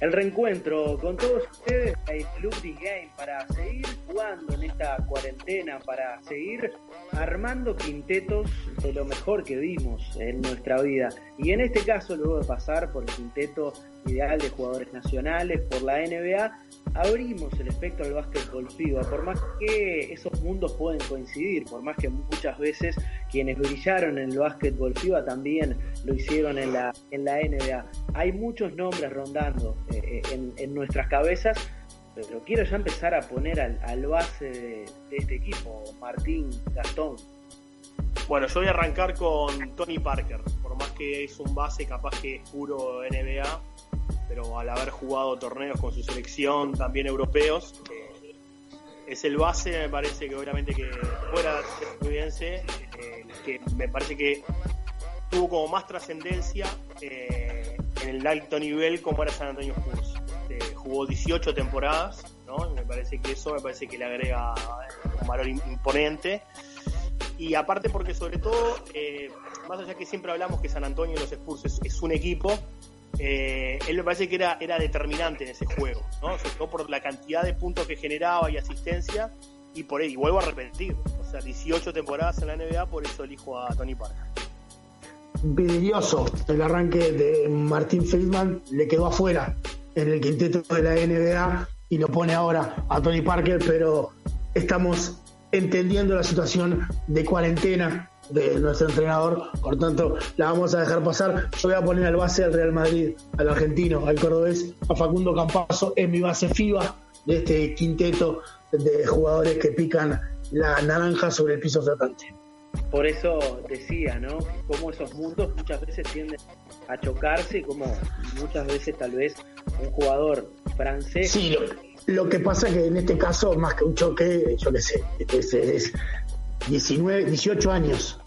el reencuentro con todos ustedes en Club The Game para seguir jugando en esta cuarentena, para seguir armando quintetos de lo mejor que vimos en nuestra vida. Y en este caso, luego de pasar por el quinteto ideal de jugadores nacionales, por la NBA, abrimos el espectro al básquetbol FIBA, por más que esos mundos pueden coincidir, por más que muchas veces quienes brillaron en el básquetbol FIBA también lo hicieron en la, en la NBA. Hay muchos nombres rondando eh, eh, en, nuestras cabezas, pero quiero ya empezar a poner al, base de, este equipo, Martín Gastón. Bueno, yo voy a arrancar con Tony Parker, por más que es un base capaz que es puro NBA, pero al haber jugado torneos con su selección, también europeos, eh, es el base, me parece que obviamente que fuera de estadounidense, eh, que me parece que tuvo como más trascendencia eh, en el alto nivel como era San Antonio Spurs. jugó 18 temporadas, ¿no? Me parece que eso me parece que le agrega un valor imponente. Y aparte porque sobre todo, más allá que siempre hablamos que San Antonio y los Spurs es un equipo, eh, él me parece que era, era determinante en ese juego, ¿no? sobre todo por la cantidad de puntos que generaba y asistencia, y por y vuelvo a repetir, o sea, 18 temporadas en la NBA, por eso elijo a Tony Parker. Vidrioso el arranque de Martín Friedman, le quedó afuera en el quinteto de la NBA y lo pone ahora a Tony Parker, pero estamos entendiendo la situación de cuarentena de nuestro entrenador, por tanto la vamos a dejar pasar. Yo voy a poner al base del Real Madrid, al argentino, al cordobés, a Facundo Campazo, en mi base FIBA de este quinteto de jugadores que pican la naranja sobre el piso flotante. Por eso decía, ¿no? Cómo esos mundos muchas veces tienden a chocarse y como muchas veces tal vez un jugador francés... Sí, lo, que pasa es que en este caso, más que un choque, yo qué sé, es, es 19, 18 años.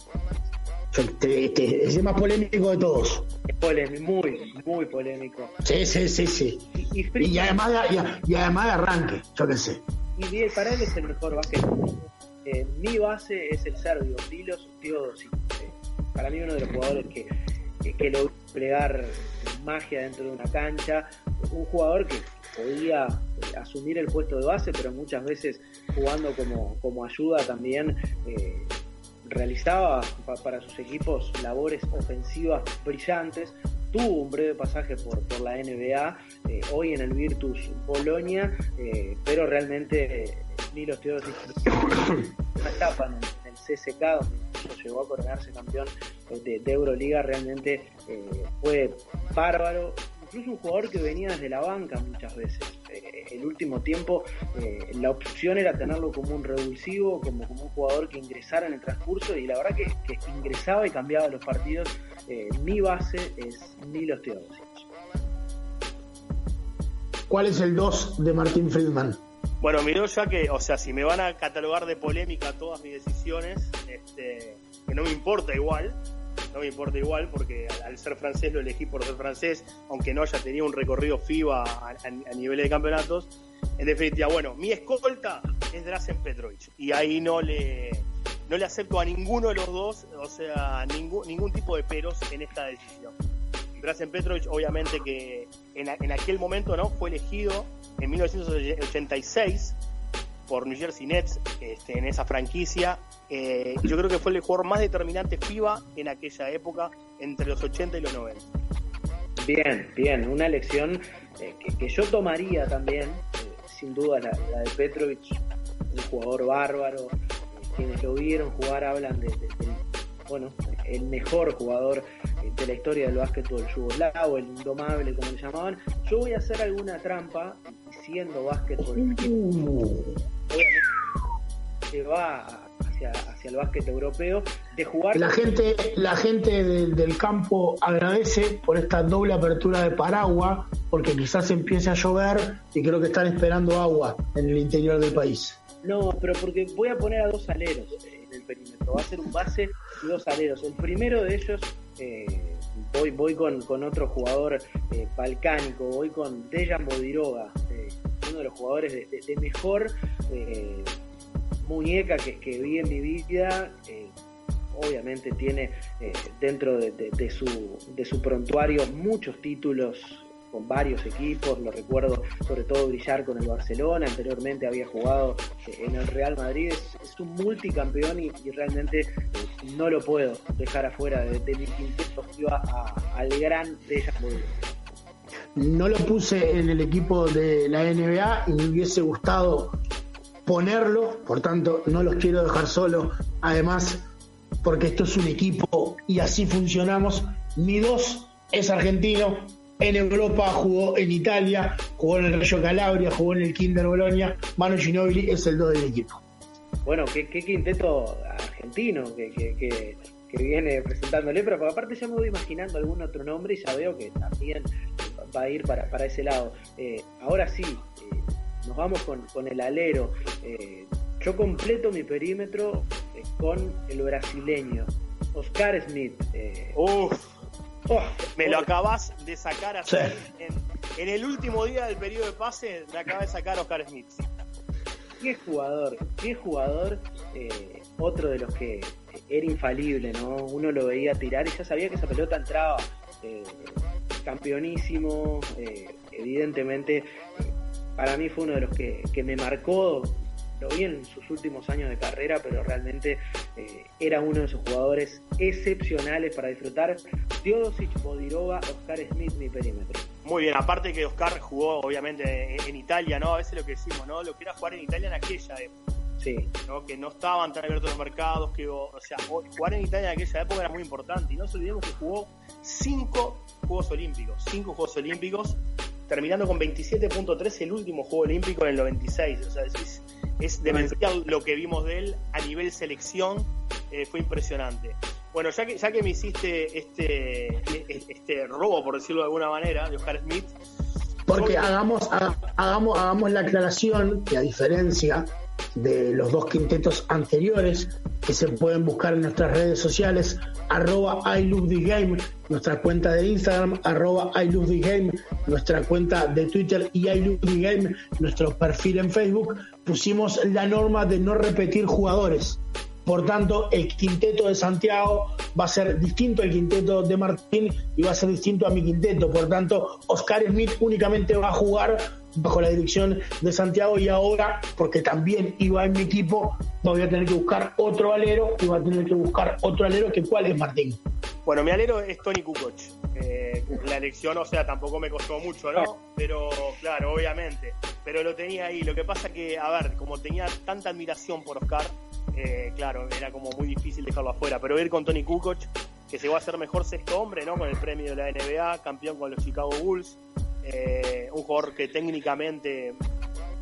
Este, este, es el más polémico de todos. Es polémico, muy, muy polémico. Sí, sí, sí, sí. Y, además, de, y, además de arranque, yo qué sé. Y para él es el mejor básquet. Eh, mi base es el serbio, Dilos Teodosic. Eh, para mí uno de los jugadores que, que, que logró plegar magia dentro de una cancha. Un jugador que podía eh, asumir el puesto de base, pero muchas veces jugando como, como ayuda también eh, realizaba para sus equipos labores ofensivas brillantes. Tuvo un breve pasaje por, por la NBA, eh, hoy en el Virtus Bolonia, pero realmente ni los Teodosic una etapa en el, CSK donde llegó a coronarse campeón de, de Euroliga, realmente fue bárbaro incluso un jugador que venía desde la banca muchas veces. Eh, el último tiempo eh, la opción era tenerlo como un revulsivo, como, como un jugador que ingresara en el transcurso y la verdad que, ingresaba y cambiaba los partidos. Eh, mi base es Milos Teodosic. ¿Cuál es el 2 de Martín Friedman? Bueno, miró ya que, o sea, si me van a catalogar de polémica todas mis decisiones, este, que no me importa igual, no me importa igual porque al, ser francés lo elegí por ser francés, aunque no haya tenido un recorrido FIBA a, nivel de campeonatos. En definitiva, bueno, mi escolta es Drazen Petrovic y ahí no le, no le acepto a ninguno de los dos, o sea, ningún, ningún tipo de peros en esta decisión. Drazen Petrovic, obviamente que en, en aquel momento no fue elegido en 1986 por New Jersey Nets este, en esa franquicia. Eh, yo creo que fue el jugador más determinante FIBA en aquella época, entre los 80 y los 90. Bien, bien, una elección eh, que, yo tomaría también, eh, sin duda la, de Petrovic, un jugador bárbaro, quienes lo vieron jugar hablan de, bueno, el mejor jugador de la historia del básquetbol yugoslavo, el indomable como le llamaban. Yo voy a hacer alguna trampa haciendo básquetbol. Obviamente se va hacia, hacia el básquet europeo de jugar. La gente, la gente del, campo agradece por esta doble apertura de paraguas, porque quizás empiece a llover y creo que están esperando agua en el interior del país. No, pero porque voy a poner a dos aleros en el perímetro. Va a ser un base y dos aleros. El primero de ellos, eh, voy, voy con, con otro jugador eh, balcánico, voy con Dejan Bodiroga, eh, uno de los jugadores de, de mejor muñeca que, que, vi en mi vida obviamente tiene dentro de, de, su, de su prontuario muchos títulos con varios equipos, lo recuerdo sobre todo brillar con el Barcelona, anteriormente había jugado eh, en el Real Madrid, es, un multicampeón y, realmente eh, no lo puedo dejar afuera de, mi quinteto al gran Dejan No lo puse en el equipo de la NBA y me hubiese gustado ponerlo, por tanto no los quiero dejar solo, además porque esto es un equipo y así funcionamos. Mi dos es argentino, en Europa, jugó en Italia, jugó en el Reggio Calabria, jugó en el Kinder Bologna. Manu Ginobili es el 2 del equipo. Bueno, qué, quinteto argentino que, viene presentándole, pero aparte ya me voy imaginando algún otro nombre y ya veo que también va a ir para, ese lado. Eh, ahora sí, eh, nos vamos con, el alero. Eh, yo completo mi perímetro con el brasileño, Oscar Smith. Uf Oh, me lo acabas de sacar así. En, el último día del periodo de pase, me acaba de sacar Oscar Smith. Qué jugador, qué jugador. Eh, otro de los que era infalible, ¿no? Uno lo veía tirar y ya sabía que esa pelota entraba. Eh, campeonísimo, eh, evidentemente. para mí fue uno de los que, que me marcó lo vi en sus últimos años de carrera, pero realmente eh, era uno de esos jugadores excepcionales para disfrutar. Teodosic, Bodirova, Oscar Smith, mi perímetro. Muy bien, aparte que Oscar jugó obviamente en, Italia, ¿no? A veces lo que decimos, ¿no? Lo que era jugar en Italia en aquella época. Sí. ¿no? Que no estaban tan abiertos los mercados, que, o sea, jugar en Italia en aquella época era muy importante. Y no nos olvidemos que jugó cinco Juegos Olímpicos, cinco Juegos Olímpicos, terminando con 27.3 el último Juego Olímpico en el 96. O sea, es, es demencial lo que vimos de él a nivel selección, eh, fue impresionante. Bueno, ya que, ya que me hiciste este, e, este robo, por decirlo de alguna manera, de Oscar Smith. Porque hagamos, hagamos, hagamos la aclaración que a diferencia de los dos quintetos anteriores que se pueden buscar en nuestras redes sociales, arroba nuestra cuenta de Instagram, arroba nuestra cuenta de Twitter y Game, nuestro perfil en Facebook, pusimos la norma de no repetir jugadores. Por tanto, el quinteto de Santiago va a ser distinto al quinteto de Martín y va a ser distinto a mi quinteto. Por tanto, Oscar Smith únicamente va a jugar bajo la dirección de Santiago y ahora, porque también iba en mi equipo, voy a tener que buscar otro alero y voy a tener que buscar otro alero que cuál es Martín. Bueno, mi alero es Tony Kukoc. Eh, la elección, o sea, tampoco me costó mucho, ¿no? Pero, claro, obviamente. Pero lo tenía ahí. Lo que pasa que, a ver, como tenía tanta admiración por Oscar, eh, claro, era como muy difícil dejarlo afuera. Pero ir con Tony Kukoc, que se va a ser mejor sexto hombre, ¿no? Con el premio de la NBA, campeón con los Chicago Bulls. Eh, un jugador que técnicamente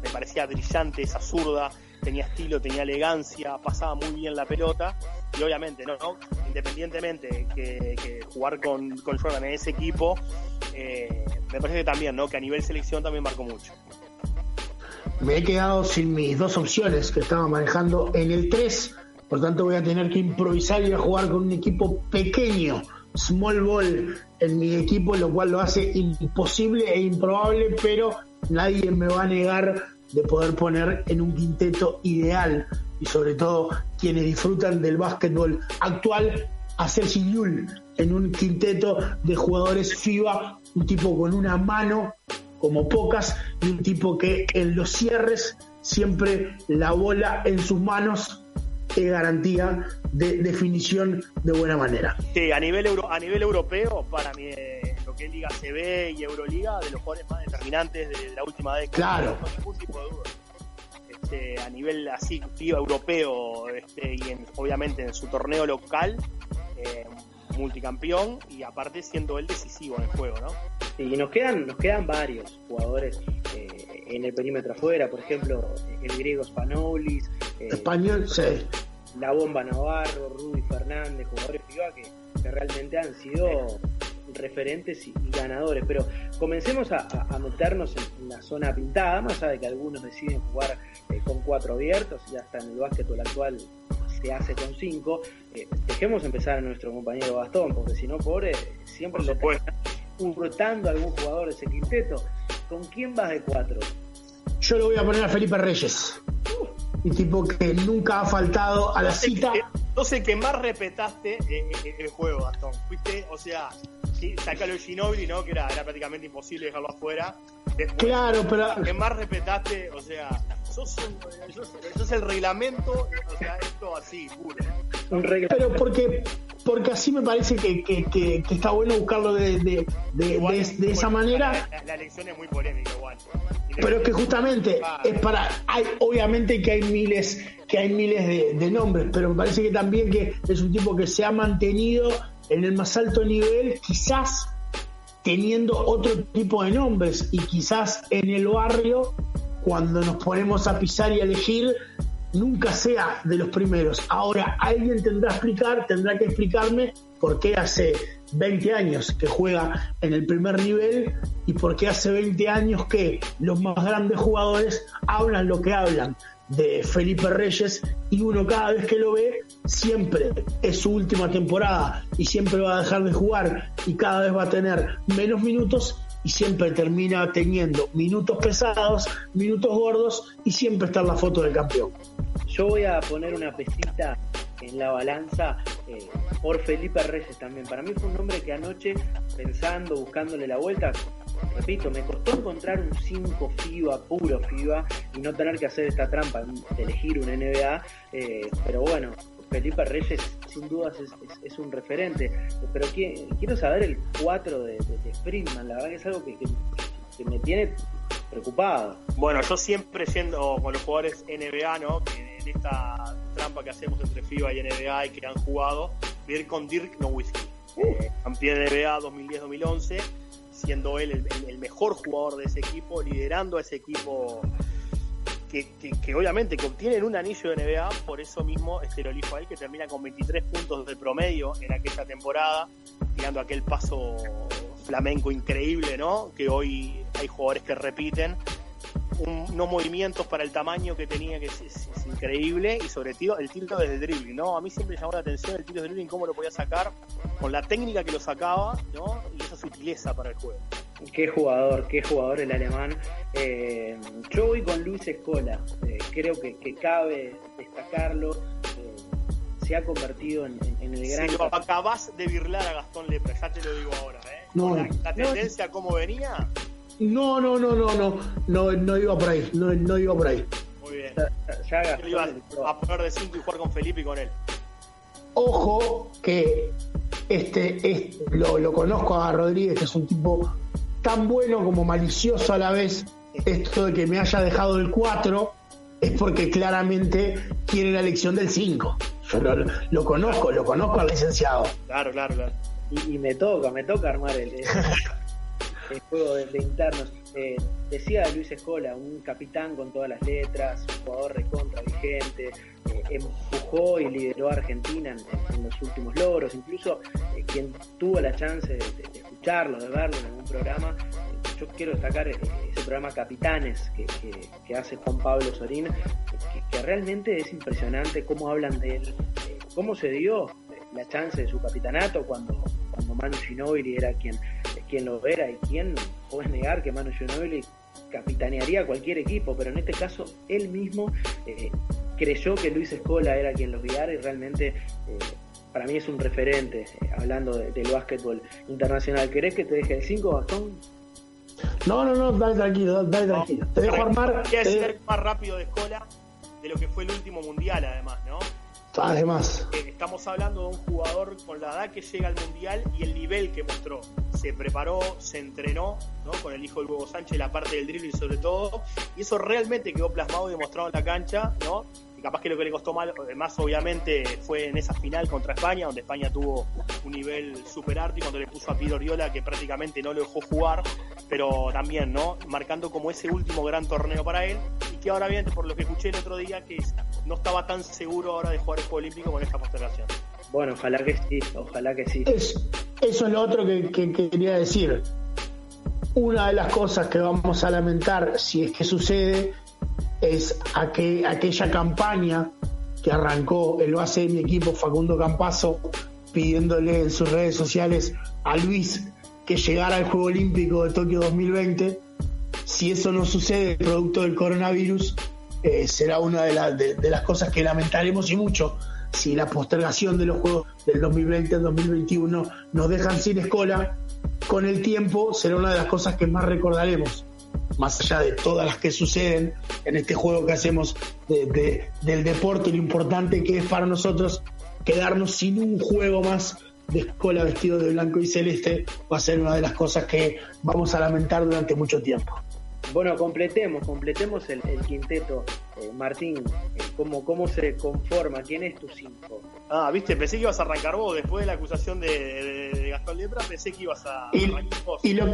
me parecía brillante, esa zurda, tenía estilo, tenía elegancia, pasaba muy bien la pelota y obviamente, ¿no? independientemente que, jugar con, con, Jordan en ese equipo, eh, me parece que también, ¿no? que a nivel selección también marcó mucho. Me he quedado sin mis dos opciones que estaba manejando en el 3, por tanto voy a tener que improvisar y a jugar con un equipo pequeño small ball en mi equipo, lo cual lo hace imposible e improbable, pero nadie me va a negar de poder poner en un quinteto ideal. Y sobre todo quienes disfrutan del básquetbol actual a Sergi Llull en un quinteto de jugadores FIBA, un tipo con una mano como pocas y un tipo que en los cierres siempre la bola en sus manos garantía de definición de buena manera. Sí, a nivel, euro, a nivel europeo, para mí, eh, lo que es Liga CB y Euroliga, de los jugadores más determinantes de la última década. Claro. No ningún tipo de duda. Este, a nivel así europeo este, y obviamente en su torneo local, eh, multicampeón y aparte siendo él decisivo en el juego, ¿no? y nos quedan, nos quedan varios jugadores eh, en el perímetro afuera, por ejemplo, el griego Spanoulis, español, sí. la bomba Navarro, Rudy Fernández, jugadores FIBA que, que realmente han sido referentes y, ganadores. Pero comencemos a, meternos en, la zona pintada, más allá de que algunos deciden jugar con cuatro abiertos y hasta en el básquetbol actual se hace con cinco. dejemos empezar a nuestro compañero Gastón, porque si no, pobre, siempre está hurtando a algún jugador de ese quinteto. ¿Con quién vas de cuatro? Yo lo voy a poner a Felipe Reyes. Un tipo que nunca ha faltado a la cita. No sé qué más respetaste el juego, Gastón. Fuiste, o sea, sí, sacalo Ginobili, ¿no? Que era, era prácticamente imposible dejarlo afuera. claro, pero. Que más respetaste, o sea, sos, un, el reglamento, o sea, esto así, puro. Pero porque, porque así me parece que, que, que, está bueno buscarlo de, de, de, esa manera. La, elección es muy polémica, igual. Pero es que justamente es para. Hay, obviamente que hay miles que hay miles de, de nombres, pero me parece que también que es un tipo que se ha mantenido en el más alto nivel, quizás teniendo otro tipo de nombres y quizás en el barrio, cuando nos ponemos a pisar y a elegir, nunca sea de los primeros. Ahora, alguien tendrá que explicar, tendrá que explicarme por qué hace 20 años que juega en el primer nivel y por qué hace 20 años que los más grandes jugadores hablan lo que hablan de Felipe Reyes y uno cada vez que lo ve siempre es su última temporada y siempre va a dejar de jugar y cada vez va a tener menos minutos y siempre termina teniendo minutos pesados, minutos gordos y siempre está en la foto del campeón. Yo voy a poner una pesita en la balanza eh, por Felipe Reyes también. Para mí fue un hombre que anoche, pensando, buscándole la vuelta, repito, me costó encontrar un 5 FIBA, puro FIBA, y no tener que hacer esta trampa de elegir un NBA, eh, pero bueno, Felipe Reyes sin dudas es, un referente, pero quiero saber el 4 de, de, la verdad que es algo que, me tiene preocupado. Bueno, yo siempre siendo con los jugadores NBA, ¿no? Que en esta trampa que hacemos entre FIBA y NBA y que han jugado, ir con Dirk Nowitzki, uh. campeón de NBA 2010-2011 siendo él el, mejor jugador de ese equipo, liderando a ese equipo que, que, obviamente que obtienen un anillo de NBA, por eso mismo este lo elijo a él, que termina con 23 puntos de promedio en aquella temporada, tirando aquel paso flamenco increíble, ¿no? Que hoy hay jugadores que repiten, unos movimientos para el tamaño que tenía que es, increíble y sobre todo el tiro desde dribbling, ¿no? A mí siempre llamó la atención el tiro de dribbling, cómo lo podía sacar, con la técnica que lo sacaba, ¿no? Y esa sutileza para el juego. Qué jugador, qué jugador el alemán. Eh, yo voy con Luis Escola, eh, creo que, cabe destacarlo. Eh, se ha convertido en, el gran. Si lo acabás de virlar a Gastón Lepre, ya te lo digo ahora, ¿eh? No, la, tendencia, como venía, no, no, no, no, no, no, no iba por ahí, no, no iba por ahí. Muy bien. Ya, iba a poner de 5 y jugar con Felipe y con él. Ojo que este, lo, lo conozco a Rodríguez, que es un tipo tan bueno como malicioso a la vez. Esto de que me haya dejado el 4 es porque claramente quiere la elección del 5. Yo lo, conozco, lo conozco al licenciado. Claro, claro, claro. Y, y me toca, me toca armar el, el juego de, internos. Eh, decía Luis Escola, un capitán con todas las letras, un jugador recontra vigente, eh, empujó y lideró a Argentina en, los últimos logros. Incluso eh, quien tuvo la chance de, escucharlo, de verlo en algún programa, yo quiero destacar ese programa Capitanes que, hace Juan Pablo Sorín, que, realmente es impresionante cómo hablan de él, cómo se dio la chance de su capitanato cuando, cuando Manu Ginóbili era quien quien lo era y quién puede negar que Manu Ginóbili capitanearía cualquier equipo, pero en este caso él mismo eh, creyó que Luis Escola era quien los guiara y realmente eh, para mí es un referente eh, hablando del básquetbol internacional. ¿Querés que te deje el 5, Bastón? No, no, no, dale tranquilo, dale tranquilo. Te dejo armar. Quiero más rápido de Escola de lo que fue el último mundial, además, ¿no? Además. Estamos hablando de un jugador con la edad que llega al Mundial y el nivel que mostró. Se preparó, se entrenó ¿no? con el hijo del Hugo Sánchez, la parte del dribbling sobre todo, y eso realmente quedó plasmado y demostrado en la cancha, ¿no? capaz que lo que le costó más obviamente fue en esa final contra España, donde España tuvo un nivel super alto y cuando le puso a Pido Oriola que prácticamente no lo dejó jugar, pero también, ¿no? Marcando como ese último gran torneo para él y que ahora bien, por lo que escuché el otro día, que no estaba tan seguro ahora de jugar el Juego Olímpico con esta postergación. Bueno, ojalá que sí, ojalá que sí. eso es lo otro que, quería decir. Una de las cosas que vamos a lamentar, si es que sucede, es aquella campaña que arrancó el base de mi equipo, Facundo Campazo, pidiéndole en sus redes sociales a Luis que llegara al Juego Olímpico de Tokio 2020. Si eso no sucede, producto del coronavirus, eh, será una de, las cosas que lamentaremos y mucho, si la postergación de los Juegos del 2020 al 2021 nos dejan sin escuela, con el tiempo será una de las cosas que más recordaremos, más allá de todas las que suceden en este juego que hacemos del deporte, lo importante que es para nosotros quedarnos sin un juego más de escuela vestido de blanco y celeste va a ser una de las cosas que vamos a lamentar durante mucho tiempo. Bueno, completemos, completemos el, quinteto. Eh, Martín, eh, ¿cómo, ¿cómo se conforma? ¿Quién es tu cinco? Ah, viste, pensé que ibas a arrancar vos después de la acusación de, Gastón Lepra, pensé que ibas a y, vos. Y lo,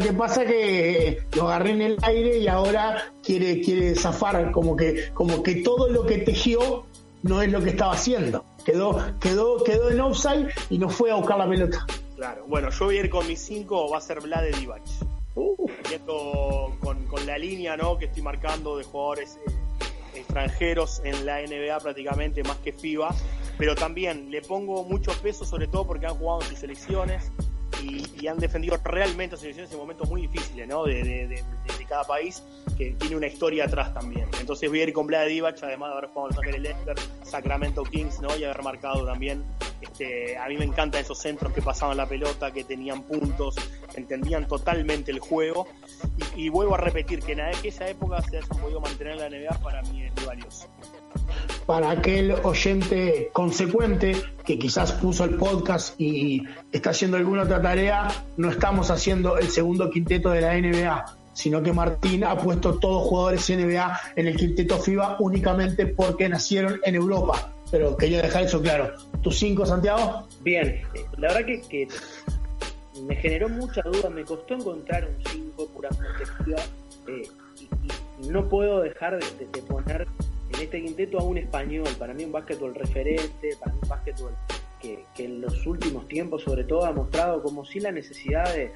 que pasa es que lo agarré en el aire y ahora quiere, quiere zafar, como que, como que todo lo que tejió no es lo que estaba haciendo. Quedó, quedó, quedó en offside y no fue a buscar la pelota. Claro, bueno, yo voy a ir con mis cinco, va a ser Vlade Divac con, con, la línea ¿no? que estoy marcando de jugadores eh, extranjeros en la NBA prácticamente más que FIBA, pero también le pongo mucho peso sobre todo porque han jugado en sus selecciones y, han defendido realmente a selecciones en momentos muy difíciles ¿no? de, cada país que tiene una historia atrás también. Entonces voy a ir con Vlad Divac, además de haber jugado en Los Leicester, Sacramento Kings ¿no? y haber marcado también este, a mí me encantan esos centros que pasaban la pelota, que tenían puntos, entendían totalmente el juego. Y, vuelvo a repetir que en aquella época se hayan podido mantener la NBA para mí es muy valioso. Para aquel oyente consecuente que quizás puso el podcast y está haciendo alguna otra tarea, no estamos haciendo el segundo quinteto de la NBA, sino que Martín ha puesto todos jugadores NBA en el quinteto FIBA únicamente porque nacieron en Europa pero quería dejar eso claro. ¿Tus cinco, Santiago? Bien, la verdad que, me generó mucha duda, me costó encontrar un 5 puramente eh, y, no puedo dejar de, poner en este quinteto a un español, para mí un básquetbol referente, para mí un básquetbol que, en los últimos tiempos sobre todo ha mostrado como si la necesidad de,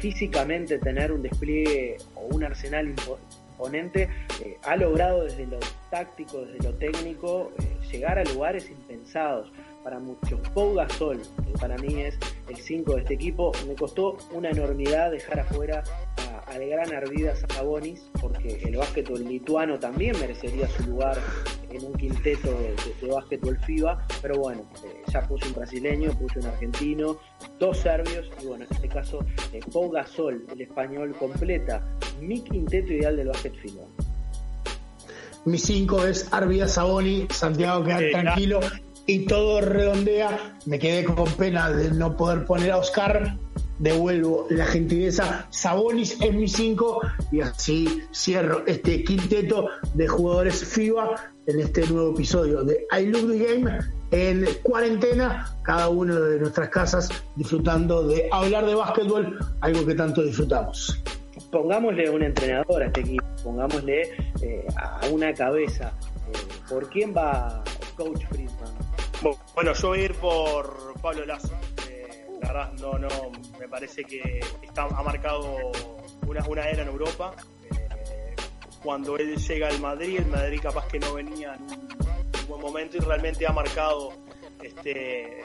físicamente tener un despliegue o un arsenal imponente eh, ha logrado desde lo táctico, desde lo técnico, eh, llegar a lugares impensados para muchos. Pau Gasol, que para mí es el 5 de este equipo, me costó una enormidad dejar afuera al gran Arvidas Sabonis, porque el básquetbol lituano también merecería su lugar en un quinteto de, de, básquetbol FIBA, pero bueno, eh, ya puse un brasileño, puse un argentino, dos serbios, y bueno, en este caso, eh, Pau Gasol, el español, completa mi quinteto ideal del básquet FIBA. Mi 5 es Arvidas Saboni, Santiago queda tranquilo y todo redondea. Me quedé con pena de no poder poner a Oscar. Devuelvo la gentileza. Sabonis es mi 5 y así cierro este quinteto de jugadores FIBA en este nuevo episodio de I Love the Game en cuarentena, cada uno de nuestras casas disfrutando de hablar de básquetbol, algo que tanto disfrutamos. Pongámosle un entrenador a este equipo, pongámosle eh, a una cabeza. Eh, ¿Por quién va Coach Friedman? Bueno, yo voy a ir por Pablo Lazo. Eh, la verdad, no, no, me parece que está, ha marcado una, una era en Europa. Cuando él llega al Madrid, el Madrid capaz que no venía en un, buen momento y realmente ha marcado este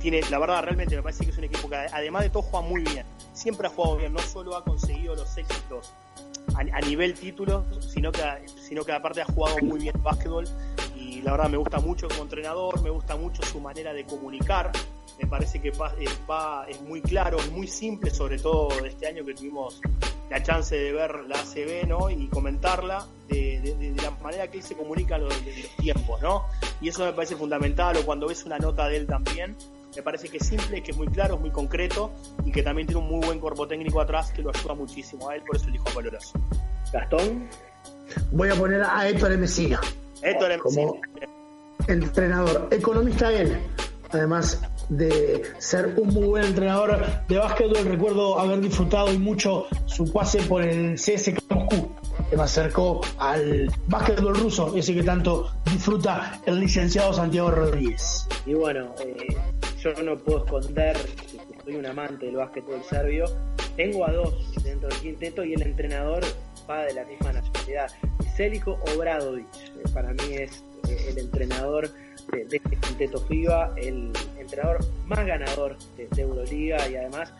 tiene la verdad realmente me parece que es un equipo que además de todo juega muy bien siempre ha jugado bien no solo ha conseguido los éxitos a, nivel títulos sino que sino que aparte ha jugado muy bien básquetbol y la verdad me gusta mucho como entrenador, me gusta mucho su manera de comunicar, me parece que va, es muy claro, muy simple, sobre todo este año que tuvimos la chance de ver la ACB ¿no? y comentarla, de, la manera que él se comunica los, de los tiempos, ¿no? Y eso me parece fundamental, o cuando ves una nota de él también, me parece que es simple, que es muy claro, es muy concreto y que también tiene un muy buen cuerpo técnico atrás que lo ayuda muchísimo a él, por eso elijo a Valoroso. Gastón. Voy a poner a Héctor Mesina. como entrenador, economista él, además de ser un muy buen entrenador de básquetbol. Recuerdo haber disfrutado y mucho su pase por el CSK Moscú, que me acercó al básquetbol ruso, ese que tanto disfruta el licenciado Santiago Rodríguez. Y bueno, eh, yo no puedo esconder que soy un amante del básquetbol serbio. Tengo a dos dentro del quinteto y el entrenador va de la misma nacionalidad. Celijo Obradovic, eh, para mí es eh, el entrenador de, este quinteto FIBA, el entrenador más ganador de, Euroliga y además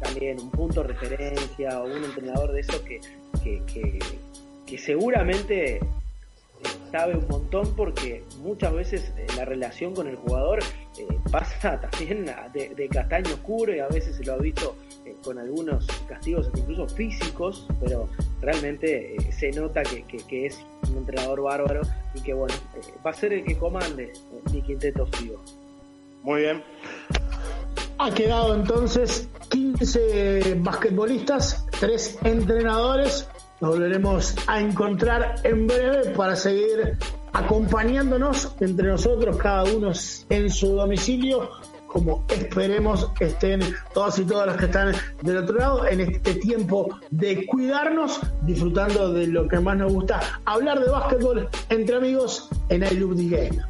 también un punto de referencia o un entrenador de esos que, que, seguramente sabe un montón porque muchas veces eh, la relación con el jugador eh, pasa también de, castaño oscuro y a veces se lo ha visto eh, con algunos castigos incluso físicos, pero realmente se nota que, es un entrenador bárbaro y que bueno, va a ser el que comande mi quinteto FIBO. Muy bien. Ha quedado entonces 15 basquetbolistas, 3 entrenadores. Nos volveremos a encontrar en breve para seguir acompañándonos entre nosotros, cada uno en su domicilio, como esperemos estén todos y todas las que están del otro lado en este tiempo de cuidarnos, disfrutando de lo que más nos gusta, hablar de básquetbol entre amigos en I Love the Game.